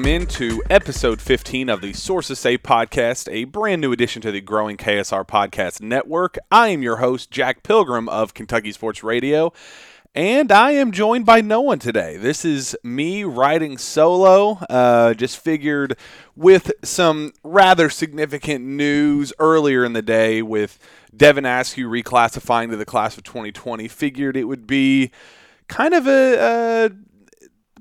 welcome into episode 15 of the Sources Say podcast, a brand new addition to the growing KSR podcast network. I am your host, Jack Pilgrim of Kentucky Sports Radio, and I am joined by no one today. This is me riding solo. Uh, just figured with some rather significant news earlier in the day with Devin Askew reclassifying to the class of 2020, figured it would be kind of a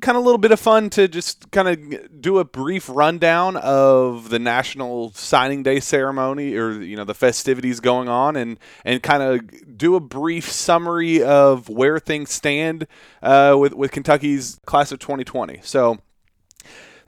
kind of a little bit of fun to just kind of do a brief rundown of the national signing day ceremony or you know the festivities going on and and kind of do a brief summary of where things stand uh, with with Kentucky's class of 2020. So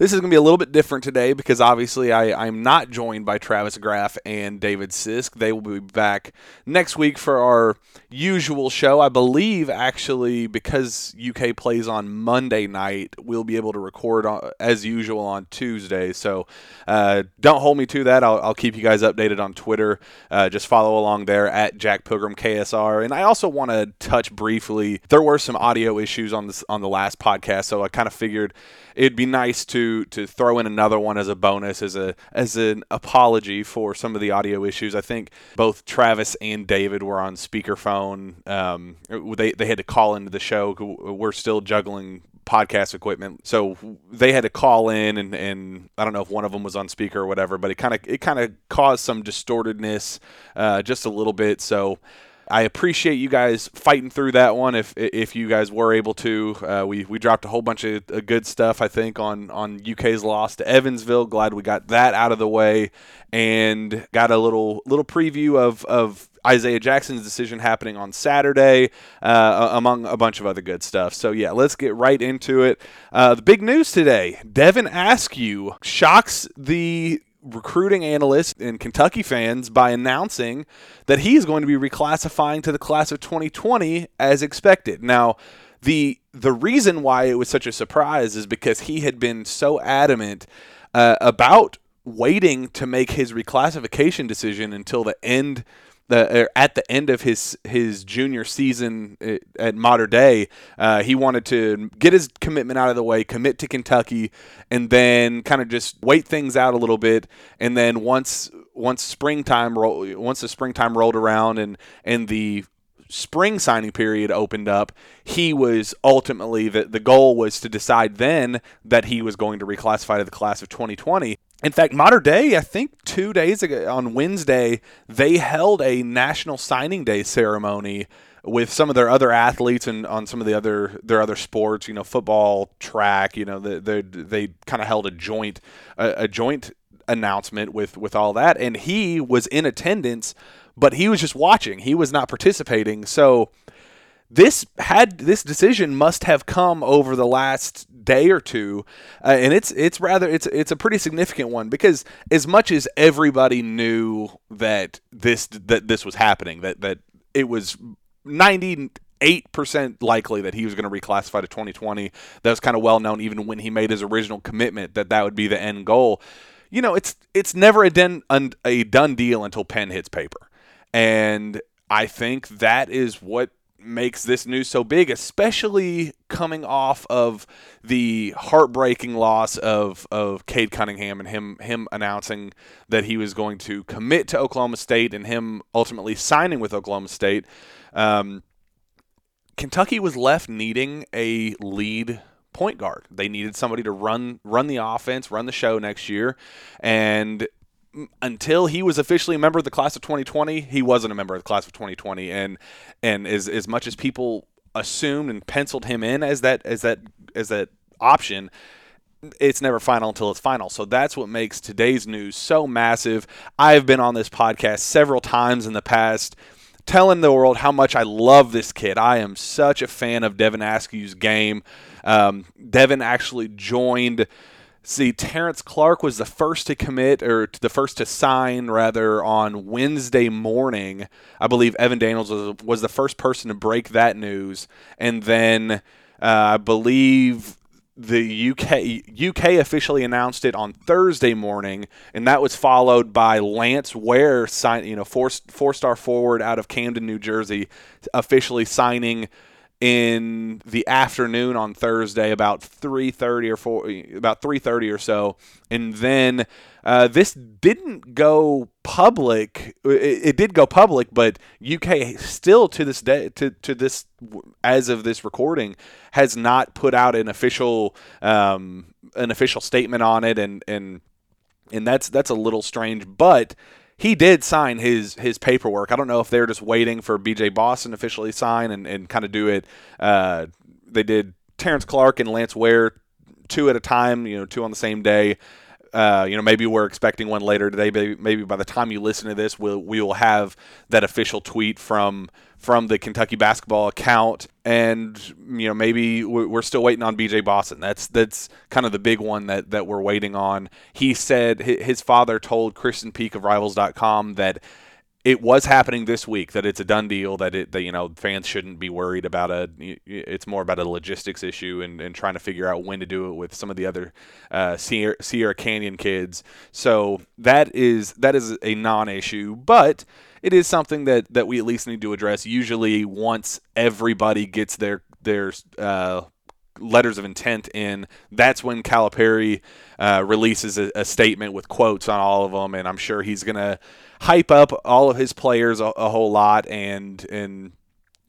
this is going to be a little bit different today because obviously I, I'm not joined by Travis Graf and David Sisk. They will be back next week for our usual show. I believe, actually, because UK plays on Monday night, we'll be able to record on, as usual on Tuesday. So uh, don't hold me to that. I'll, I'll, keep you guys updated on Twitter. Uh, just follow along there at Jack Pilgrim KSR. And I also want to touch briefly. There were some audio issues on this on the last podcast, so I kind of figured it'd be nice to to throw in another one as a bonus as a as an apology for some of the audio issues. I think both Travis and David were on speakerphone. Um, they they had to call into the show. We're still juggling podcast equipment. So they had to call in and, and I don't know if one of them was on speaker or whatever, but it kind of it kind of caused some distortedness uh, just a little bit. So I appreciate you guys fighting through that one. If if you guys were able to, uh, we we dropped a whole bunch of good stuff. I think on on UK's loss to Evansville. Glad we got that out of the way, and got a little little preview of of Isaiah Jackson's decision happening on Saturday, uh, among a bunch of other good stuff. So, yeah, let's get right into it. Uh, the big news today Devin Askew shocks the recruiting analysts and Kentucky fans by announcing that he's going to be reclassifying to the class of 2020 as expected. Now, the the reason why it was such a surprise is because he had been so adamant uh, about waiting to make his reclassification decision until the end the at the end of his his junior season uh, at Mater Dei, uh, he wanted to get his commitment out of the way, commit to Kentucky, and then kind of just wait things out a little bit. And then once once springtime once the springtime rolled around and and the spring signing period opened up, he was ultimately the, the goal was to decide then that he was going to reclassify to the class of 2020. In fact, Mater Dei, I think two days ago on Wednesday, they held a National Signing Day ceremony with some of their other athletes and on some of the other their other sports, you know, football, track, you know, they they, they kind of held a joint a, a joint announcement with with all that, and he was in attendance, but he was just watching. He was not participating. So this had this decision must have come over the last day or two, uh, and it's it's rather it's it's a pretty significant one because as much as everybody knew that this that this was happening, that that it was ninety eight percent likely that he was going to reclassify to 2020. That was kind of well known even when he made his original commitment that that would be the end goal. You know, it's it's never a done a done deal until pen hits paper, and I think that is what makes this news so big, especially coming off of the heartbreaking loss of of Cade Cunningham and him him announcing that he was going to commit to Oklahoma State and him ultimately signing with Oklahoma State. Um, Kentucky was left needing a lead point guard. They needed somebody to run run the offense, run the show next year, and until he was officially a member of the class of 2020, he wasn't a member of the class of 2020. And and as as much as people assumed and penciled him in as that as that as that option, it's never final until it's final. So that's what makes today's news so massive. I've been on this podcast several times in the past telling the world how much I love this kid. I am such a fan of Devin Askew's game. Um, Devin actually joined See, Terrence Clark was the first to commit, or the first to sign, rather, on Wednesday morning. I believe Evan Daniels was, was the first person to break that news. And then uh, I believe the UK UK officially announced it on Thursday morning, and that was followed by Lance Ware, sign, you know, four four star forward out of Camden, New Jersey, officially signing in the afternoon on Thursday, about 3:30 or 4, about 3:30 or so, and then uh, this didn't go public. It, it, did go public, but UK still to this day, to, to this as of this recording, has not put out an official um, an official statement on it, and and and that's that's a little strange, but he did sign his his paperwork. I don't know if they're just waiting for BJ Boston to officially sign and, and kind of do it. Uh, they did Terrence Clark and Lance Ware two at a time, you know, two on the same day. Uh, you know, maybe we're expecting one later today. Maybe, maybe by the time you listen to this, we'll we will have that official tweet from from the Kentucky basketball account, and you know maybe we're still waiting on BJ Boston. That's that's kind of the big one that that we're waiting on. He said his father told Krysten Peek of Rivals.com that it was happening this week that it's a done deal that it that you know fans shouldn't be worried about a it's more about a logistics issue and, and trying to figure out when to do it with some of the other uh, Sierra, Sierra Canyon kids. So that is that is a non-issue but it is something that that we at least need to address. Usually once everybody gets their their uh, letters of intent in, that's when Calipari uh, releases a, a, statement with quotes on all of them, and I'm sure he's gonna hype up all of his players a, a whole lot and and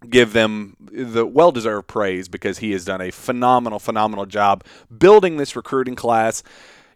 give them the well deserved praise because he has done a phenomenal, phenomenal job building this recruiting class.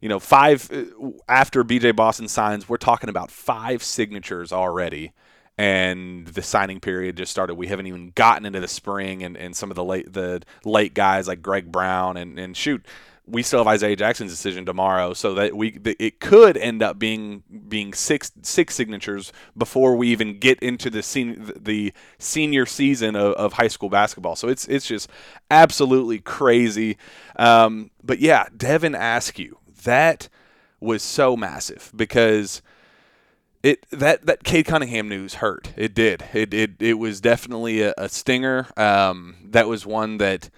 You know, five uh, after BJ Boston signs, we're talking about five signatures already and the signing period just started. We haven't even gotten into the spring and, and some of the late the late guys like Greg Brown and, and shoot, we still have Isaiah Jackson's decision tomorrow, so that we it could end up being being six six signatures before we even get into the sen- the senior season of, of high school basketball. So it's it's just absolutely crazy. Um, but yeah, Devin Askew that was so massive because it that that Cade Cunningham news hurt. It did. It it it was definitely a, a stinger. Um, that was one that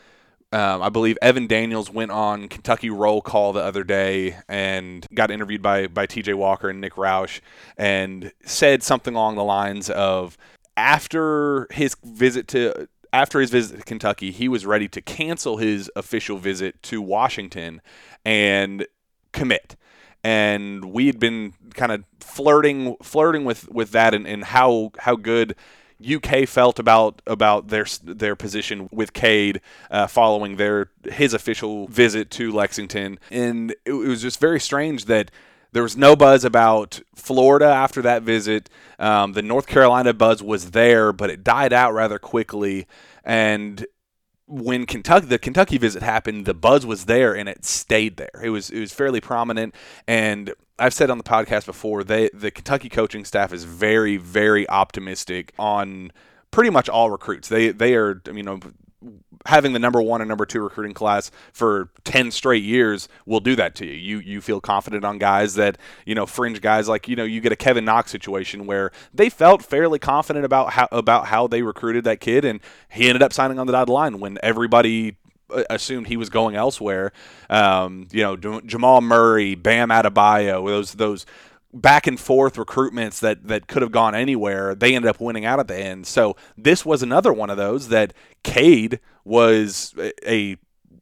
um, I believe Evan Daniels went on Kentucky Roll Call the other day and got interviewed by by T.J. Walker and Nick Roush and said something along the lines of after his visit to after his visit to Kentucky, he was ready to cancel his official visit to Washington and commit and we had been kind of flirting flirting with with that and, and how how good UK felt about about their their position with Cade uh, following their his official visit to Lexington, and it, it was just very strange that there was no buzz about Florida after that visit. Um, the North Carolina buzz was there, but it died out rather quickly, and when Kentucky the Kentucky visit happened, the buzz was there and it stayed there. It was it was fairly prominent and I've said on the podcast before, they the Kentucky coaching staff is very very optimistic on pretty much all recruits. They they are you know having the number one and number two recruiting class for 10 straight years will do that to you. You you feel confident on guys that, you know, fringe guys like, you know, you get a Kevin Knox situation where they felt fairly confident about how about how they recruited that kid and he ended up signing on the dotted line when everybody uh, assumed he was going elsewhere. Um, you know, Jamal Murray, Bam Adebayo, those those back and forth recruitments that that could have gone anywhere, they ended up winning out at the end. So this was another one of those that Cade was a,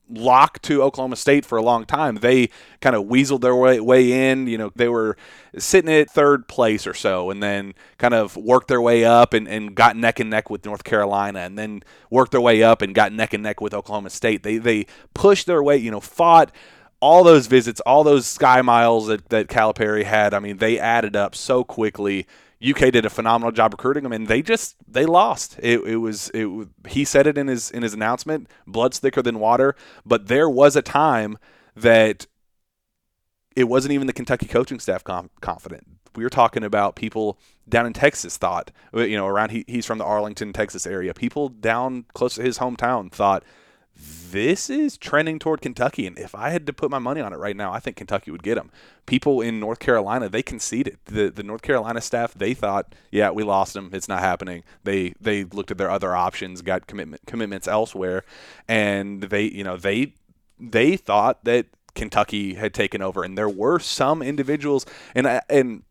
lock to Oklahoma State for a long time. They kind of weaseled their way, way in. You know, they were sitting at third place or so, and then kind of worked their way up and, and got neck and neck with North Carolina, and then worked their way up and got neck and neck with Oklahoma State. They they pushed their way. You know, fought all those visits, all those sky miles that, that Calipari had, I mean, they added up so quickly. UK did a phenomenal job recruiting them, and they just they lost. It, it was it. He said it in his in his announcement. Blood's thicker than water. But there was a time that it wasn't even the Kentucky coaching staff com- confident. We were talking about people down in Texas thought, you know, around he, he's from the Arlington, Texas area. People down close to his hometown thought this is trending toward Kentucky. And if I had to put my money on it right now, I think Kentucky would get him. People in North Carolina, they conceded. The the North Carolina staff, they thought, yeah, we lost him. It's not happening. They they looked at their other options, got commitment commitments elsewhere, and they you know they they thought that Kentucky had taken over. And there were some individuals, and uh, and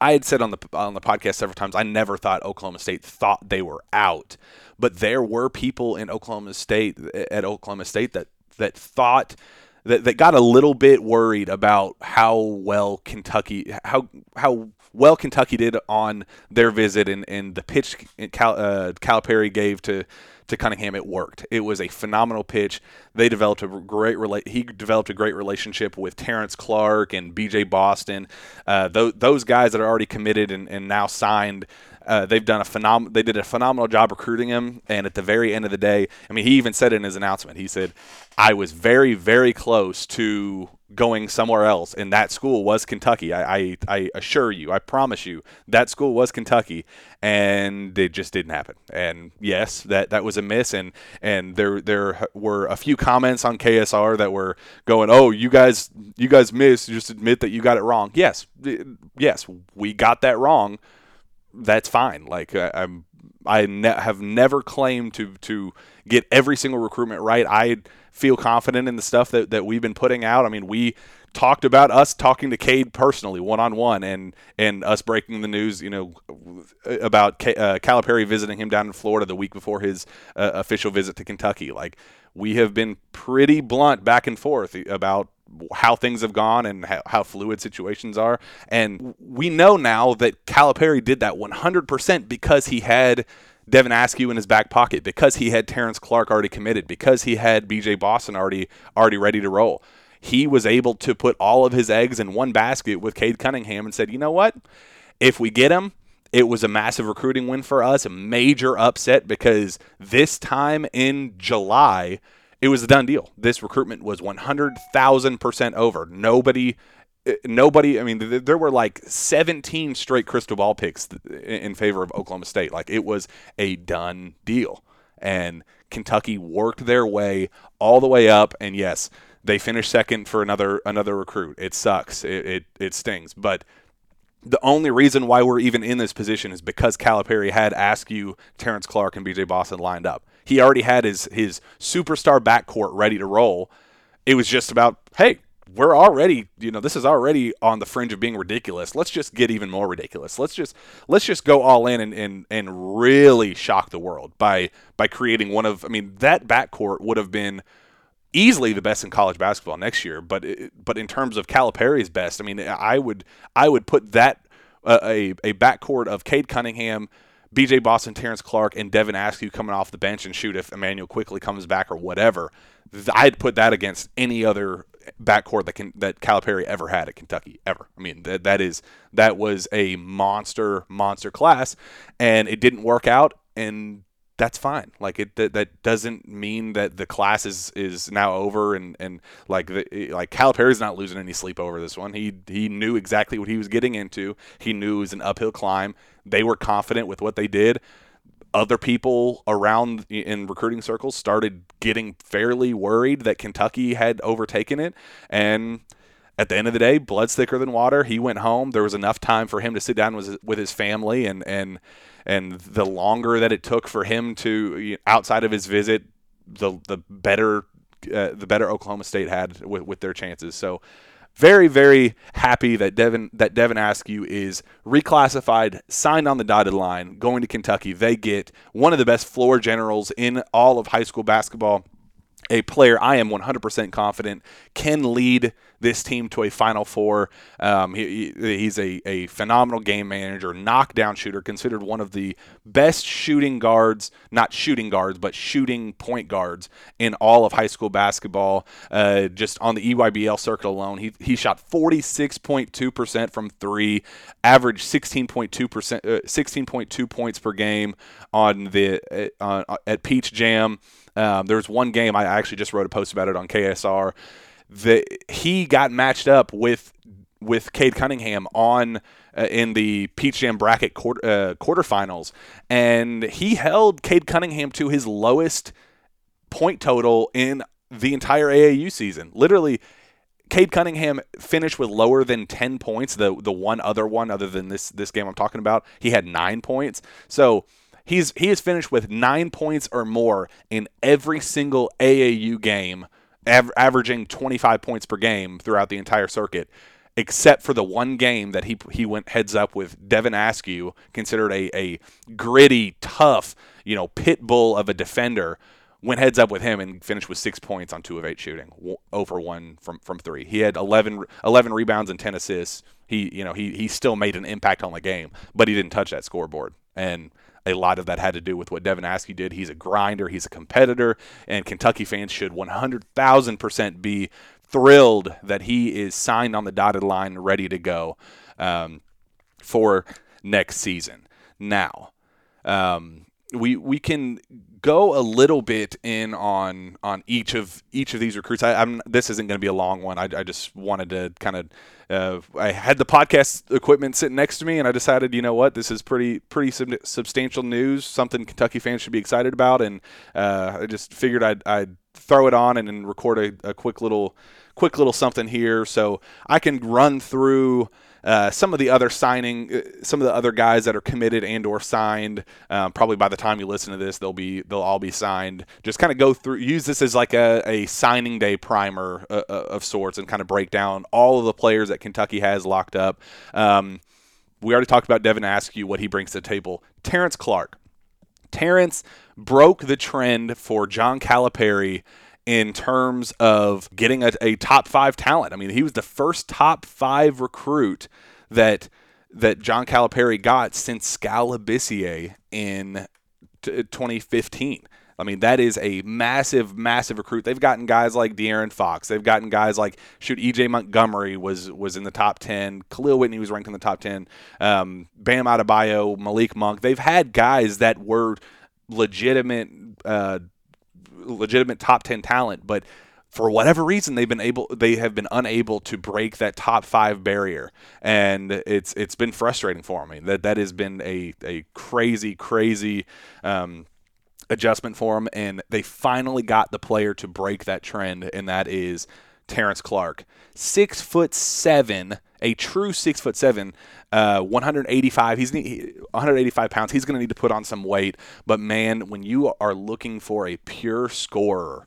I had said on the on the podcast several times I never thought Oklahoma State thought they were out, but there were people in Oklahoma State at Oklahoma State that that thought that, that got a little bit worried about how well Kentucky how how well Kentucky did on their visit and, and the pitch Cal, uh, Calipari gave to to Cunningham, it worked. It was a phenomenal pitch. They developed a great rela- he developed a great relationship with Terrence Clark and B.J. Boston. Uh, th- those guys that are already committed and, and now signed. Uh, they've done a phenom- They did a phenomenal job recruiting him, and at the very end of the day, I mean, he even said in his announcement, he said, "I was very, very close to going somewhere else, and that school was Kentucky. I, I, I, assure you, I promise you, that school was Kentucky, and it just didn't happen. And yes, that, that was a miss, and and there there were a few comments on KSR that were going, oh, you guys you guys missed. Just admit that you got it wrong. Yes, yes, we got that wrong. That's fine. Like I, I'm. I ne- have never claimed to to get every single recruitment right. I feel confident in the stuff that, that we've been putting out. I mean, we talked about us talking to Cade personally, one on one, and and us breaking the news, you know, about K- uh, Calipari visiting him down in Florida the week before his uh, official visit to Kentucky. Like we have been pretty blunt back and forth about how things have gone and how, how, fluid situations are. And we know now that Calipari did that 100% because he had Devin Askew in his back pocket because he had Terrence Clark already committed, because he had BJ Boston already already ready to roll. He was able to put all of his eggs in one basket with Cade Cunningham and said, you know what? If we get him, it was a massive recruiting win for us, a major upset because this time in July, it was a done deal. This recruitment was 100,000% over. Nobody eh, nobody. I mean, there were like 17 straight crystal ball picks in favor of Oklahoma State. Like it was a done deal, and Kentucky worked their way all the way up. And yes, they finished second for another another recruit. It sucks. It it, it stings, but. The only reason why we're even in this position is because Calipari had Askew, Terrence Clark, and BJ Boston lined up. He already had his his superstar backcourt ready to roll. It was just about, hey, we're already, you know, this is already on the fringe of being ridiculous. Let's just get even more ridiculous. Let's just let's just go all in and and, and really shock the world by by creating one of I mean, that backcourt would have been easily the best in college basketball next year, but but in terms of Calipari's best, I mean, I would I would put that uh, a a backcourt of Cade Cunningham, B.J. Boston, Terrence Clark, and Devin Askew coming off the bench and shoot if Immanuel Quickley comes back or whatever. I'd put that against any other backcourt that can that Calipari ever had at Kentucky ever. I mean that that is that was a monster monster class, and it didn't work out, and that's fine. Like it that, that doesn't mean that the class is is now over, and and like the, eh, like Calipari's not losing any sleep over this one. He he knew exactly what he was getting into. He knew it was an uphill climb. They were confident with what they did other people around in recruiting circles started getting fairly worried that Kentucky had overtaken it. And at the end of the day, blood's thicker than water. He went home. There was enough time for him to sit down with with his family, and and and the longer that it took for him to outside of his visit, the the better uh, the better Oklahoma State had with, with their chances. So very, very happy that Devin that Devin Askew is reclassified, signed on the dotted line, going to Kentucky. They get one of the best floor generals in all of high school basketball a player I am 100% confident can lead this team to a Final Four. Um, he, he's a, a phenomenal game manager, knockdown shooter, considered one of the best shooting guards, not shooting guards, but shooting point guards in all of high school basketball. Uh, just on the EYBL circuit alone, he, he shot 46.2% from three, averaged 16.2%, uh, 16.2 points per game on the uh, at Peach Jam. Um, there was one game I actually just wrote a post about it on KSR. That he got matched up with with Cade Cunningham on uh, in the Peach Jam bracket quarter, uh, quarterfinals, and he held Cade Cunningham to his lowest point total in the entire AAU season. Literally, Cade Cunningham finished with lower than 10 points. The the one other one other than this this game I'm talking about, he had 9 points. So, He's he has finished with nine points or more in every single AAU game, av- averaging 25 points per game throughout the entire circuit. except for the one game that he he went heads up with Devin Askew, considered a, a gritty, tough, you know, pit bull of a defender. Went heads up with him and finished with six points on two of eight shooting, over one from, from three. He had 11, 11 rebounds and ten assists. He you know he he still made an impact on the game, but he didn't touch that scoreboard. And a lot of that had to do with what Devin Askew did. He's a grinder, he's a competitor, and Kentucky fans should 100,000% be thrilled that he is signed on the dotted line, ready to go um, for next season. Now, um, we we can go a little bit in on on each of each of these recruits. I, am this isn't going to be a long one. I, I just wanted to kind of uh, I had the podcast equipment sitting next to me, and I decided, you know what, this is pretty pretty sub- substantial news, something Kentucky fans should be excited about, and uh, I just figured I'd, I'd throw it on and then record a, a quick little quick little something here, so I can run through. Uh, some of the other signing, uh, some of the other guys that are committed and or signed. Um, probably by the time you listen to this, they'll be they'll all be signed. Just kind of go through, use this as like a, a signing day primer uh, uh, of sorts, and kind of break down all of the players that Kentucky has locked up. Um, we already talked about Devin Askew, what he brings to the table. Terrence Clark. Terrence broke the trend for John Calipari in terms of getting a, a, top five talent. I mean, he was the first top five recruit that that John Calipari got since Skal Labissiere in t- 2015. I mean, that is a massive, massive recruit. They've gotten guys like De'Aaron Fox. They've gotten guys like shoot EJ Montgomery was was in the top ten. Kahlil Whitney was ranked in the top ten. Um, Bam Adebayo, Malik Monk. They've had guys that were legitimate uh, legitimate top 10 talent, but for whatever reason they've been able they have been unable to break that top five barrier. And it's it's been frustrating for me that that has been a, a crazy crazy um, adjustment for them and they finally got the player to break that trend. And that is Terrence Clark, six foot seven a true six foot seven uh, 185. He's 185 pounds. He's going to need to put on some weight. But man, when you are looking for a pure scorer,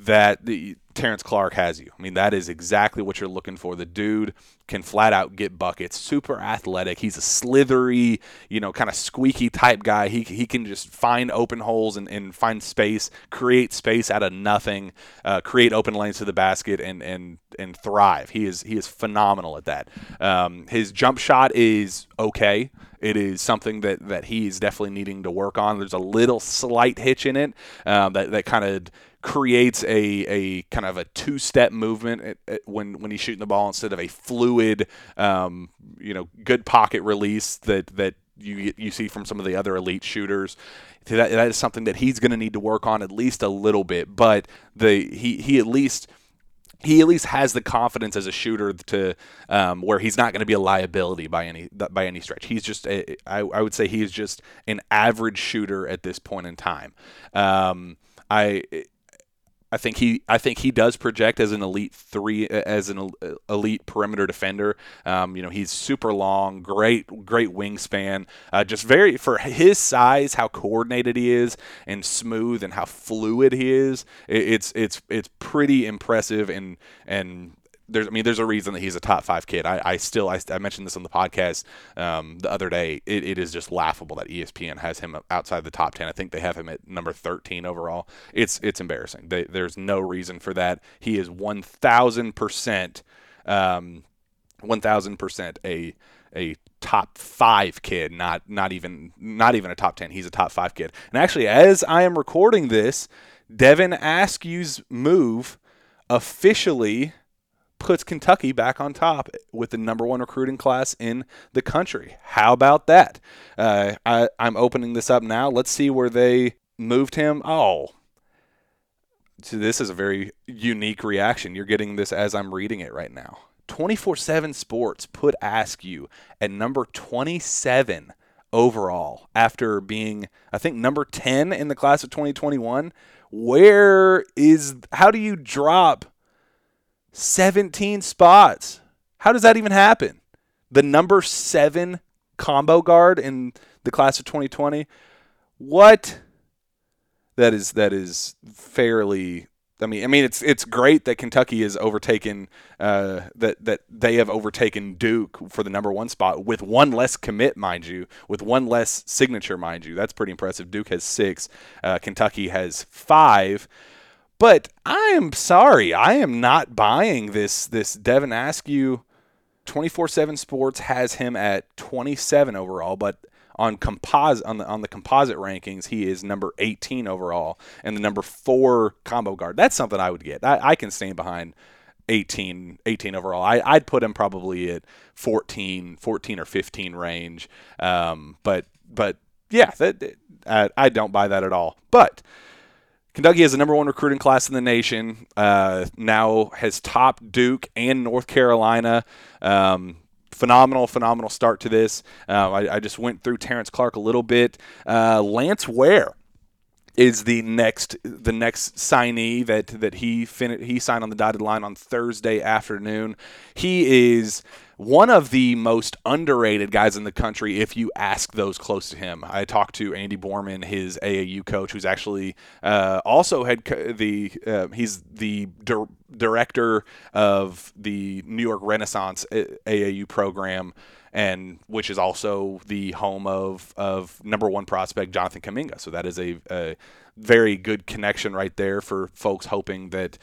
that the Terrence Clark has you. I mean, that is exactly what you're looking for. The dude can flat out get buckets. Super athletic. He's a slithery, you know, kind of squeaky type guy. He, he can just find open holes and, and find space, create space out of nothing, uh, create open lanes to the basket, and and and thrive. He is he is phenomenal at that. Um, his jump shot is okay. It is something that, that he is definitely needing to work on. There's a little slight hitch in it um, that, that kind of creates a, a kind of a two step movement at, at when when he's shooting the ball instead of a fluid, um, you know, good pocket release that that you you see from some of the other elite shooters. That, that is something that he's going to need to work on at least a little bit. But the he he at least he at least has the confidence as a shooter to um, where he's not going to be a liability by any by any stretch. He's just a, I, I would say he is just an average shooter at this point in time. Um, I I think he I think he does project as an elite three as an elite perimeter defender. Um, you know he's super long, great great wingspan, uh, just very for his size, how coordinated he is and smooth and how fluid he is. it's it's it's pretty impressive and and there's, I mean, there's a reason that he's a top five kid. I, I still, I, I, mentioned this on the podcast um, the other day. It, it is just laughable that ESPN has him outside the top ten. I think they have him at number 13 overall. It's, it's embarrassing. They, there's no reason for that. He is 1,000 percent, um, 1,000 percent a a top five kid, not not even not even a top ten. He's a top five kid. And actually, as I am recording this, Devin Askew's move officially puts Kentucky back on top with the number one recruiting class in the country. How about that? Uh, I, I'm opening this up now. Let's see where they moved him. Oh, so this is a very unique reaction. You're getting this as I'm reading it right now. 24 7 Sports put Askew at number 27 overall after being, I think, number 10 in the class of 2021. Where is, how do you drop 17 spots. How does that even happen? The number seven combo guard in the class of 2020. What? That is that is fairly I mean, I mean, it's it's great that Kentucky has overtaken uh, that that they have overtaken Duke for the number one spot with one less commit, mind you, with one less signature, mind you. That's pretty impressive. Duke has six, uh, Kentucky has five. But I am sorry, I am not buying this. This Devin Askew, twenty four seven Sports has him at twenty seven overall, but on composite on the on the composite rankings, he is number 18 overall and the number four combo guard. That's something I would get. I, I can stand behind 18, 18 overall. I, I'd put him probably at 14, 14 or 15 range. Um, but but yeah, that I, I don't buy that at all. But Kentucky is the number one recruiting class in the nation. Uh, now has topped Duke and North Carolina. Um, phenomenal, phenomenal start to this. Uh, I, I, just went through Terrence Clark a little bit. Uh, Lance Ware is the next the next signee that that he fin- he signed on the dotted line on Thursday afternoon. He is one of the most underrated guys in the country if you ask those close to him. I talked to Andy Borman, his AAU coach, who's actually uh, also had co- the uh, he's the di- director of the New York Renaissance AAU program and which is also the home of of number one prospect Jonathan Kuminga. So that is a, a very good connection right there for folks hoping that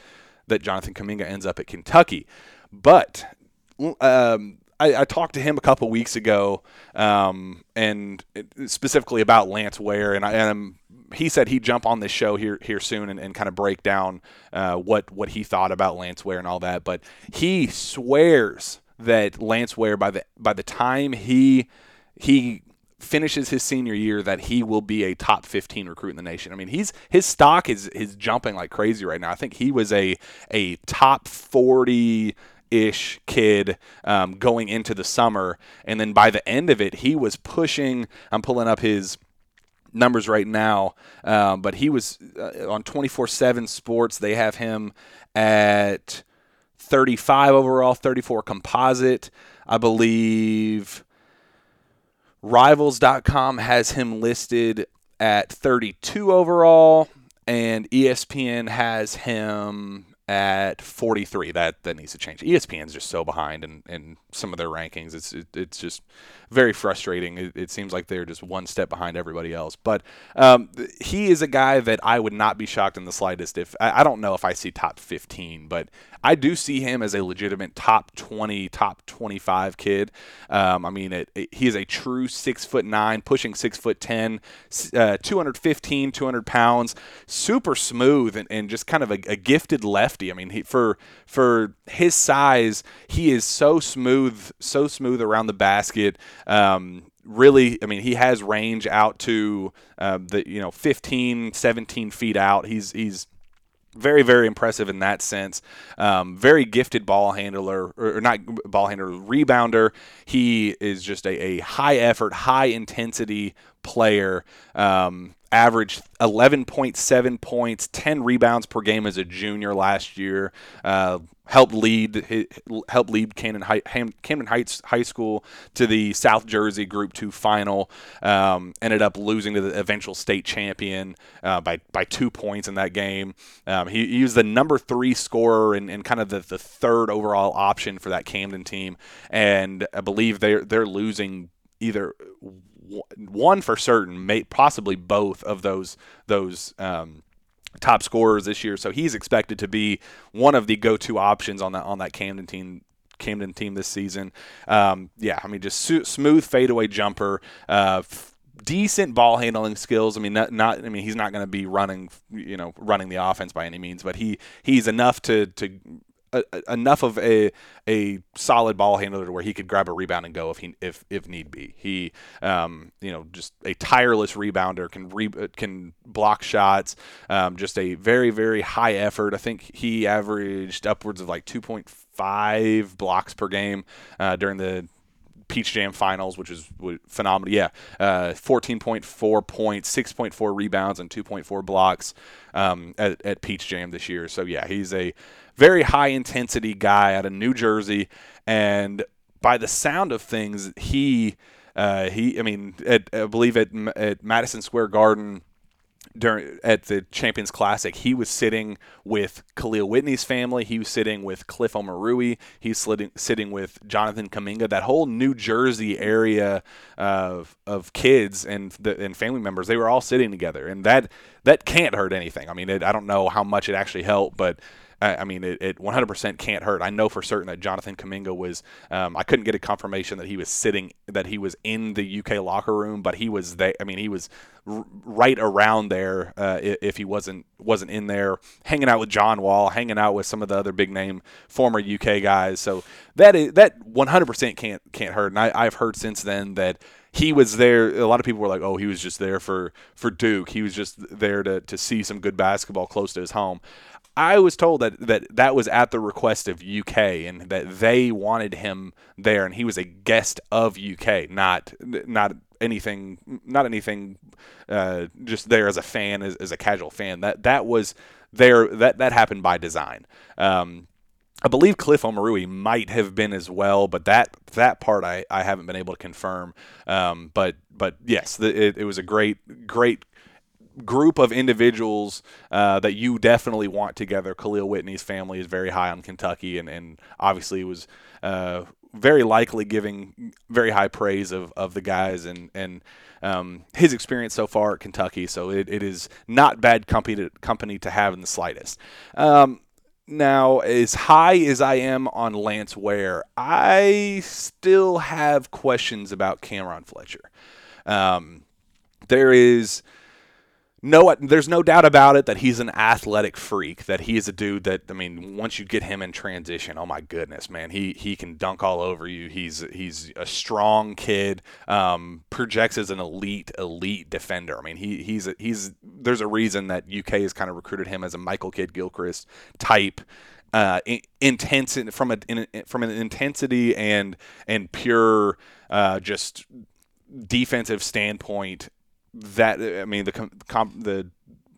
that Jonathan Kuminga ends up at Kentucky. But um, I, I, talked to him a couple weeks ago, um, and specifically about Lance Ware, and, I, and he said he'd jump on this show here here soon and, and kind of break down uh, what what he thought about Lance Ware and all that. But he swears that Lance Ware by the by the time he he finishes his senior year that he will be a top 15 recruit in the nation. I mean, he's his stock is is jumping like crazy right now. I think he was a a top 40 ish kid um, going into the summer, and then by the end of it, he was pushing. I'm pulling up his numbers right now, um, but he was uh, on 24/7 Sports. They have him at 35 overall, 34 composite. I believe Rivals.com has him listed at 32 overall, and ESPN has him at 43. That that needs to change. ESPN's just so behind in, in some of their rankings. It's it, it's just very frustrating. It, it, seems like they're just one step behind everybody else. But um, he is a guy that I would not be shocked in the slightest if I, I don't know if I see top 15, but I do see him as a legitimate top 20, top 25 kid. Um, I mean, it, he is a true six foot nine, pushing six foot 10, uh, 215, 200 pounds, super smooth and, and just kind of a, a gifted I mean, he, for for his size, he is so smooth, so smooth around the basket. Um, really, I mean, he has range out to uh, the you know 15, 17 feet out. He's he's very very impressive in that sense. Um, very gifted ball handler or, not ball handler, rebounder. He is just a, a high effort, high intensity player. Um, averaged 11.7 points, 10 rebounds per game as a junior last year. Uh, helped lead helped lead Camden, Camden Heights High School to the South Jersey Group Two final. Um, ended up losing to the eventual state champion uh, by by two points in that game. Um, he, he, was the number three scorer and, and kind of the, the third overall option for that Camden team, and I believe they're they're losing either one for certain, may, possibly both of those those um, top scorers this year. So he's expected to be one of the go-to options on that on that Camden team. Camden team this season. Um, yeah, I mean, just su- smooth fadeaway jumper. Uh, f- decent ball handling skills. I mean, not, not I mean, he's not going to be running, you know, running the offense by any means, but he he's enough to to a, enough of a a solid ball handler to where he could grab a rebound and go if he if if need be. He um, you know just a tireless rebounder can re, can block shots. Um, just a very very high effort. I think he averaged upwards of like 2.5 blocks per game uh, during the Peach Jam finals, which is phenomenal. Yeah, uh, 14.4 points, 6.4 rebounds, and 2.4 blocks um, at, at Peach Jam this year. So yeah, he's a very high intensity guy out of New Jersey, and by the sound of things, he uh, he I mean at, I believe at at Madison Square Garden during at the Champions Classic, he was sitting with Kahlil Whitney's family. He was sitting with Cliff Omoruyi. He's sitting sitting with Jonathan Kuminga. That whole New Jersey area of of kids and the, and family members, they were all sitting together, and that that can't hurt anything. I mean, it, I don't know how much it actually helped, but I mean, it, it 100% can't hurt. I know for certain that Jonathan Kuminga was. Um, I couldn't get a confirmation that he was sitting, that he was in the UK locker room, but he was there. I mean, he was r- right around there. Uh, if he wasn't wasn't in there, hanging out with John Wall, hanging out with some of the other big name former UK guys. So that is that 100% can't can't hurt. And I, I've heard since then that he was there. A lot of people were like, "Oh, he was just there for for Duke. He was just there to to see some good basketball close to his home." I was told that, that that was at the request of UK and that they wanted him there, and he was a guest of UK, not not anything, not anything, uh, just there as a fan, as, as, a casual fan. That that was there. That that happened by design. Um, I believe Cliff Omoruyi might have been as well, but that that part I, I haven't been able to confirm. Um, but but yes, the, it, it was a great great group of individuals uh, that you definitely want together. Kahlil Whitney's family is very high on Kentucky, and, and obviously was uh, very likely giving very high praise of, of the guys and and um, his experience so far at Kentucky. So it, it is not bad company to, company to have in the slightest. Um, now, as high as I am on Lance Ware, I still have questions about Cam'Ron Fletcher. Um, there is no, there's no doubt about it that he's an athletic freak. That he is a dude that I mean, once you get him in transition, oh my goodness, man, he he can dunk all over you. He's he's a strong kid. Um, projects as an elite elite defender. I mean, he he's a, he's there's a reason that UK has kind of recruited him as a Michael Kidd Gilchrist type. Uh, intense from a in, from an intensity and and pure uh, just defensive standpoint that I mean the comp, the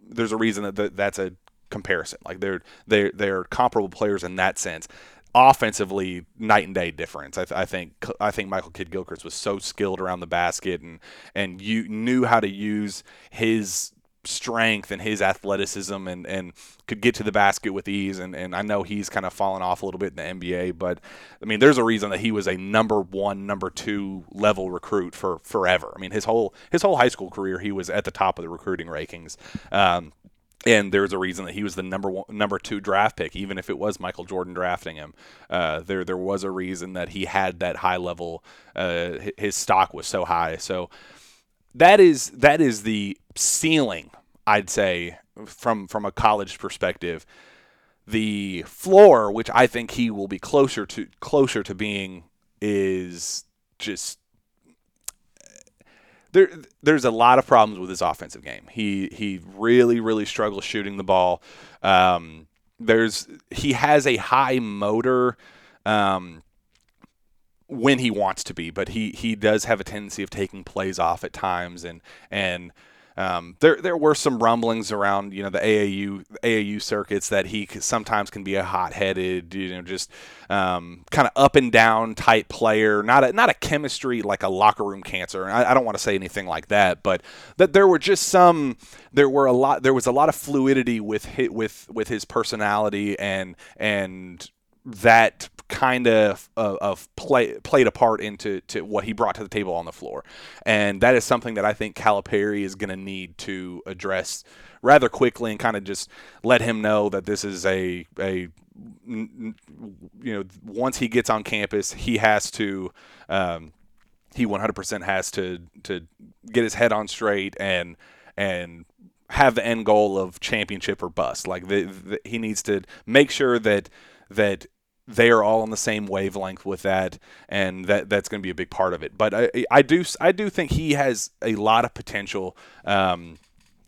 there's a reason that the, that's a comparison. Like they're they're they're comparable players in that sense. Offensively, night and day difference. I, th- I think I think Michael Kidd Gilchrist was so skilled around the basket and and you knew how to use his strength and his athleticism and, and could get to the basket with ease. And, and I know he's kind of fallen off a little bit in the NBA, but I mean, there's a reason that he was a number one, number two level recruit for forever. I mean, his whole his whole high school career, he was at the top of the recruiting rankings. Um, and there's a reason that he was the number one, number two draft pick, even if it was Michael Jordan drafting him. Uh, there, there was a reason that he had that high level. Uh, his stock was so high. So that is that is the ceiling, I'd say, from from a college perspective. The floor, which I think he will be closer to closer to being, is just there. There's a lot of problems with his offensive game. He he really really struggles shooting the ball. Um, there's he has a high motor. Um, when he wants to be, but he he does have a tendency of taking plays off at times, and and um, there there were some rumblings around you know the AAU AAU circuits that he sometimes can be a hot headed you know just um, kind of up and down type player, not a not a chemistry like a locker room cancer. I, I don't want to say anything like that, but that there were just some there were a lot there was a lot of fluidity with his, with with his personality and and that kind of of play played a part into to what he brought to the table on the floor, and that is something that I think Calipari is going to need to address rather quickly and kind of just let him know that this is a a you know once he gets on campus he has to um, he 100% has to to get his head on straight and and have the end goal of championship or bust. Like the, the, he needs to make sure that that they are all on the same wavelength with that, and that that's going to be a big part of it. But I, I do I do think he has a lot of potential. Um,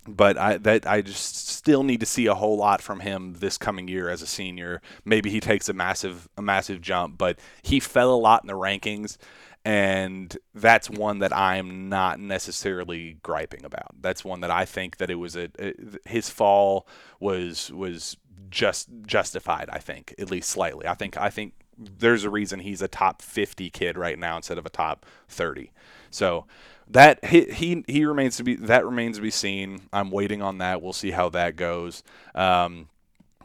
but I that I just still need to see a whole lot from him this coming year as a senior. Maybe he takes a massive a massive jump, but he fell a lot in the rankings and that's one that I'm not necessarily griping about. That's one that I think that it was a, a his fall was was just justified. I think at least slightly. I think I think there's a reason he's a top 50 kid right now instead of a top 30. So that he, he he remains to be that remains to be seen. I'm waiting on that. We'll see how that goes. Um,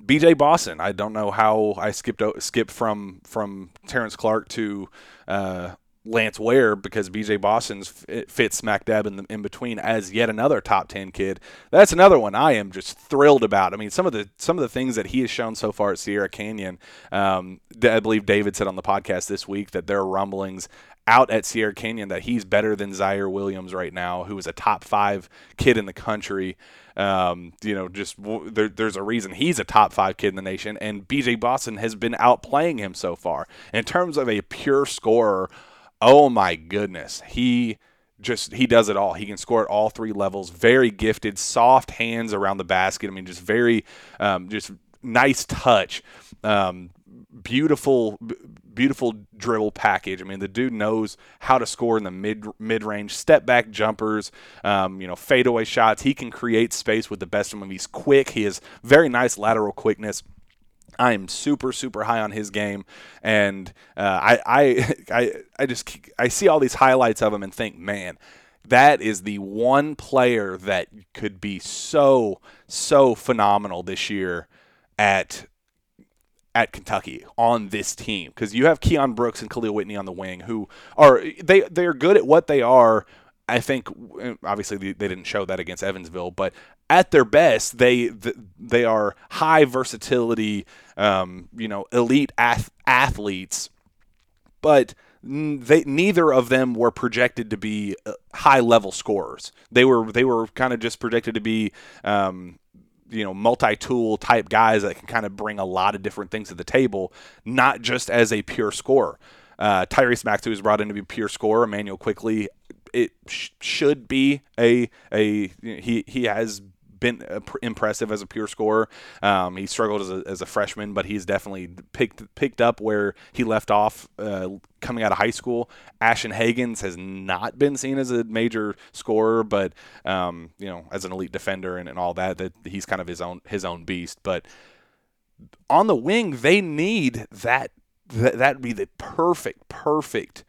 BJ Boston. I don't know how I skipped skipped from from Terrence Clark to uh, Lance Ware because BJ Boston's fits smack dab in the in between as yet another top ten kid. That's another one I am just thrilled about. I mean, some of the some of the things that he has shown so far at Sierra Canyon. Um, I believe David said on the podcast this week that there are rumblings out at Sierra Canyon that he's better than Ziaire Williams right now, who is a top five kid in the country. Um, you know, just there, there's a reason he's a top five kid in the nation, and BJ Boston has been outplaying him so far. In terms of a pure scorer, oh my goodness, he just he does it all. He can score at all three levels. Very gifted, soft hands around the basket. I mean, just very, um, just nice touch. Um, beautiful, beautiful dribble package. I mean, the dude knows how to score in the mid mid range, step back jumpers, um, you know, fadeaway shots. He can create space with the best of them. He's quick. He has very nice lateral quickness. I am super super high on his game, and uh, I, I I I just I see all these highlights of him and think, man, that is the one player that could be so so phenomenal this year at at Kentucky on this team because you have Keion Brooks and Kahlil Whitney on the wing who are they they're good at what they are. I think obviously they didn't show that against Evansville, but at their best, they they are high versatility, um, you know, elite ath- athletes, but they neither of them were projected to be uh, high level scorers. They were they were kind of just projected to be um, you know multi-tool type guys that can kind of bring a lot of different things to the table, not just as a pure scorer. Uh, Tyrese Maxey was brought in to be pure scorer. Immanuel Quickley, it sh- should be a a he he has been impressive as a pure scorer. Um, he struggled as a, as a freshman, but he's definitely picked picked up where he left off uh, coming out of high school. Ashton Hagans has not been seen as a major scorer, but um, you know, as an elite defender and, and all that, that he's kind of his own his own beast. But on the wing, they need that. That that'd be the perfect, perfect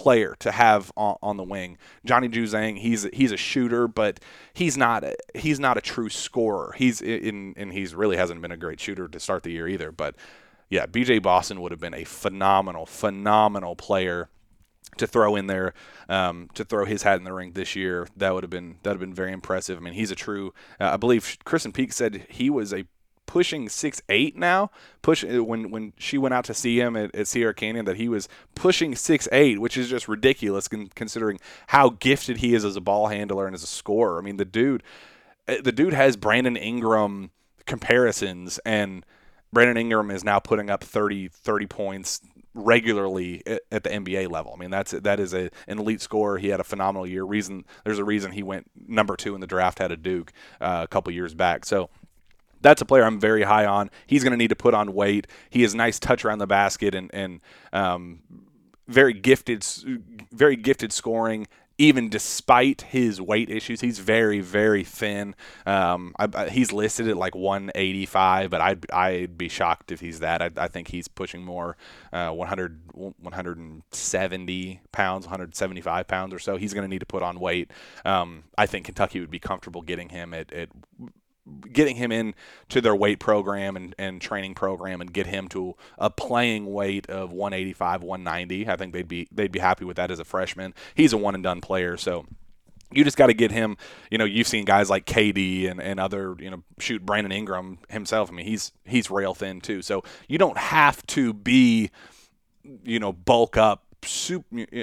player to have on, on the wing. Johnny Juzang, he's he's a shooter, but he's not a, he's not a true scorer. He's in and he's really hasn't been a great shooter to start the year either. But yeah, BJ Boston would have been a phenomenal, phenomenal player to throw in there um, to throw his hat in the ring this year. That would have been that would have been very impressive. I mean, he's a true. Uh, I believe Krysten Peek said he was a pushing six eight now. Push uh, when when she went out to see him at, at Sierra Canyon that he was pushing six eight, which is just ridiculous con- considering how gifted he is as a ball handler and as a scorer. I mean, the dude, uh, the dude has Brandon Ingram comparisons, and Brandon Ingram is now putting up 30, 30 points regularly at, the NBA level. I mean, that's that is a, an elite scorer. He had a phenomenal year. Reason there's a reason he went number two in the draft out of Duke uh, a couple years back. So that's a player I'm very high on. He's going to need to put on weight. He has nice touch around the basket and and um, very gifted, very gifted scoring. Even despite his weight issues, he's very very thin. Um, I, I, he's listed at like 185, but I'd I'd be shocked if he's that. I, I think he's pushing more uh, 100 170 pounds, 175 pounds or so. He's going to need to put on weight. Um, I think Kentucky would be comfortable getting him at, at getting him in to their weight program and, and training program and get him to a playing weight of 185 190 i think they'd be they'd be happy with that as a freshman. He's a one and done player so you just got to get him you know you've seen guys like KD and, and other you know shoot Brandon Ingram himself. I mean he's he's rail thin too. So you don't have to be you know bulk up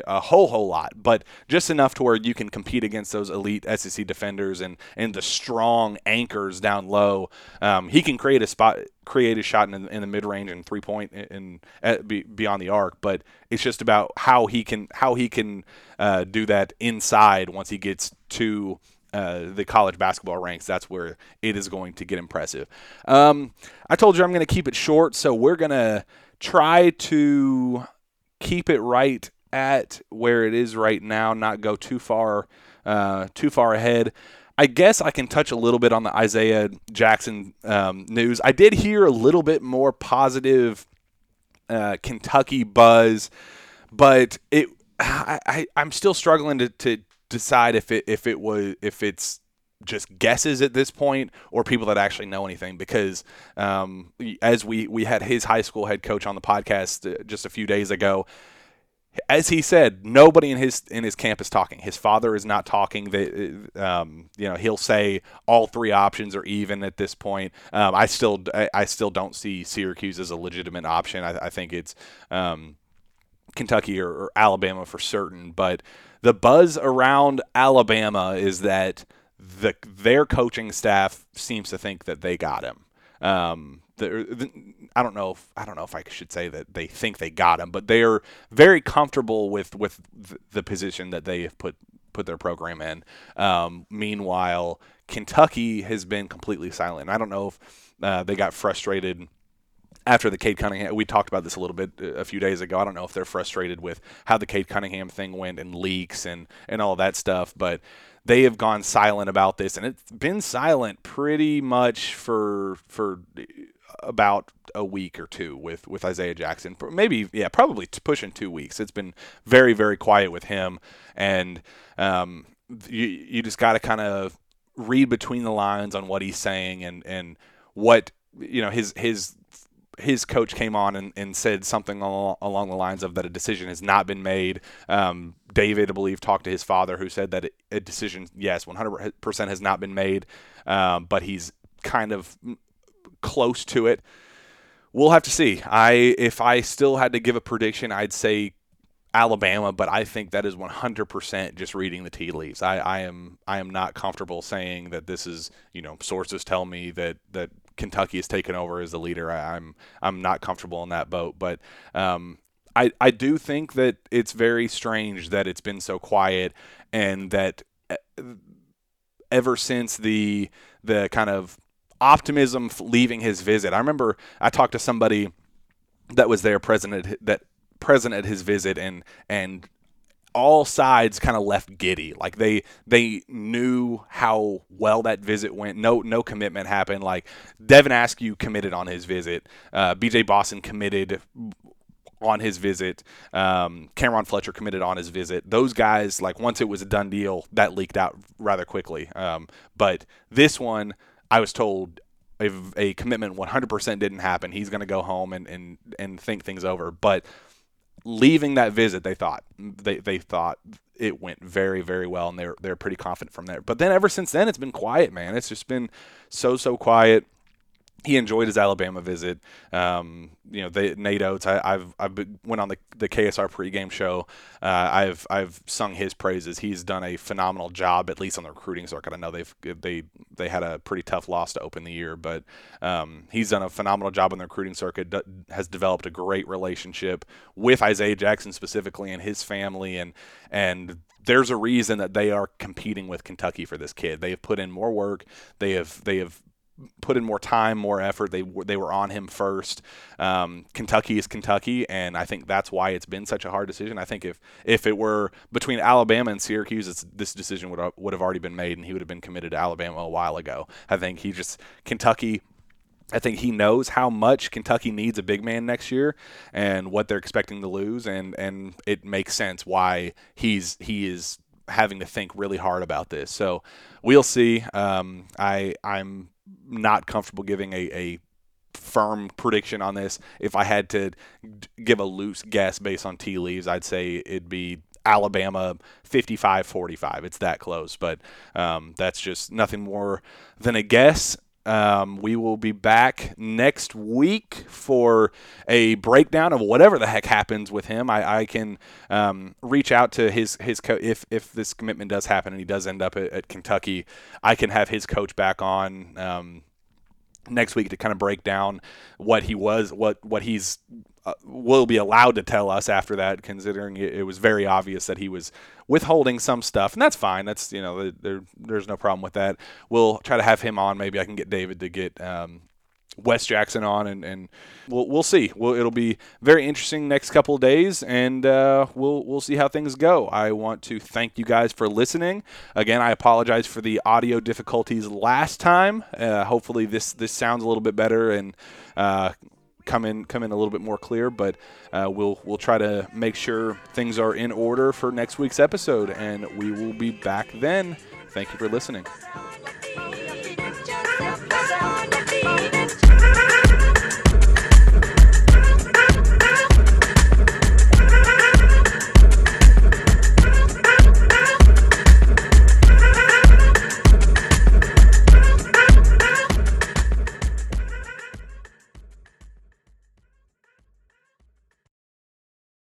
a whole whole lot, but just enough to where you can compete against those elite SEC defenders and and the strong anchors down low. Um, he can create a spot, create a shot in, in the mid range and three point and beyond the arc, but it's just about how he can how he can uh, do that inside once he gets to. Uh, the college basketball ranks, that's where it is going to get impressive. Um, I told you I'm going to keep it short, so we're going to try to keep it right at where it is right now, not go too far uh, too far ahead. I guess I can touch a little bit on the Isaiah Jackson um, news. I did hear a little bit more positive uh, Kentucky buzz, but it I, I am still struggling to, to decide if it if it was if it's just guesses at this point or people that actually know anything because um, as we we had his high school head coach on the podcast uh, just a few days ago as he said nobody in his in his camp is talking. His father is not talking. They, uh, um, you know he'll say all three options are even at this point. Um, I still I, I, still don't see Syracuse as a legitimate option. I, I think it's um, Kentucky or, or Alabama for certain. But the buzz around Alabama is that the their coaching staff seems to think that they got him. Um, I don't know if I don't know if I should say that they think they got him, but they are very comfortable with with the position that they have put put their program in. Um, meanwhile, Kentucky has been completely silent. I don't know if uh, they got frustrated after the Cade Cunningham. We talked about this a little bit uh, a few days ago. I don't know if they're frustrated with how the Cade Cunningham thing went and leaks and and all that stuff, but they have gone silent about this, and it's been silent pretty much for for about a week or two with with Isaiah Jackson. Maybe yeah, probably pushing two weeks. It's been very very quiet with him, and um, you you just got to kind of read between the lines on what he's saying and and what you know his his his coach came on and, and said something along, the lines of that a decision has not been made. Um, David, I believe, talked to his father, who said that a decision, yes, 100% has not been made, um, but he's kind of close to it. We'll have to see. I if I still had to give a prediction, I'd say Alabama, but I think that is 100% just reading the tea leaves. I, I am I am not comfortable saying that this is you know sources tell me that that Kentucky has taken over as the leader. I, am I'm, I'm not comfortable in that boat, but um, I I do think that it's very strange that it's been so quiet and that uh, ever since the the kind of optimism leaving his visit. I remember I talked to somebody that was there present at, that present at his visit and and all sides kind of left giddy. Like they they knew how well that visit went. No no commitment happened. Like Devin Askew committed on his visit. Uh, B.J. Boston committed on his visit. Um, Cam'Ron Fletcher committed on his visit. Those guys, like once it was a done deal, that leaked out rather quickly. Um, but this one, I was told a, a commitment 100% didn't happen. He's going to go home and, and, and think things over. But leaving that visit, they thought they, they thought it went very very well, and they're they're pretty confident from there. But then ever since then, it's been quiet, man. It's just been so so quiet he enjoyed his Alabama visit. Um, you know, they, Nate Oats. I, have I've been, went on the, the KSR pregame show. Uh, I've I've sung his praises. He's done a phenomenal job, at least on the recruiting circuit. I know they've they they had a pretty tough loss to open the year, but um, he's done a phenomenal job on the recruiting circuit. D- has developed a great relationship with Isaiah Jackson specifically and his family, and and there's a reason that they are competing with Kentucky for this kid. They have put in more work. They have they have put in more time, more effort. They they were on him first. Um, Kentucky is Kentucky, and I think that's why it's been such a hard decision. I think if if it were between Alabama and Syracuse, this decision would would have already been made, and he would have been committed to Alabama a while ago. I think he just Kentucky. I think he knows how much Kentucky needs a big man next year and what they're expecting to lose, and and it makes sense why he's he is having to think really hard about this. So we'll see. Um, I I'm not comfortable giving a, a firm prediction on this. If I had to give a loose guess based on tea leaves, I'd say it'd be Alabama 55 45. It's that close, but um, that's just nothing more than a guess. Um, we will be back next week for a breakdown of whatever the heck happens with him. I, I can um, reach out to his his co- if if this commitment does happen and he does end up at, at Kentucky, I can have his coach back on um, next week to kind of break down what he was, what what he's will be allowed to tell us after that, considering it, was very obvious that he was withholding some stuff, and that's fine. That's you know there, there's no problem with that. We'll try to have him on. Maybe I can get David to get um, Wes Jackson on, and, and we'll we'll see. We'll, it'll be very interesting next couple days, and uh, we'll we'll see how things go. I want to thank you guys for listening. Again, I apologize for the audio difficulties last time. Uh, hopefully, this this sounds a little bit better and. Uh, come in come in a little bit more clear. But uh, we'll we'll try to make sure things are in order for next week's episode, and we will be back then. Thank you for listening.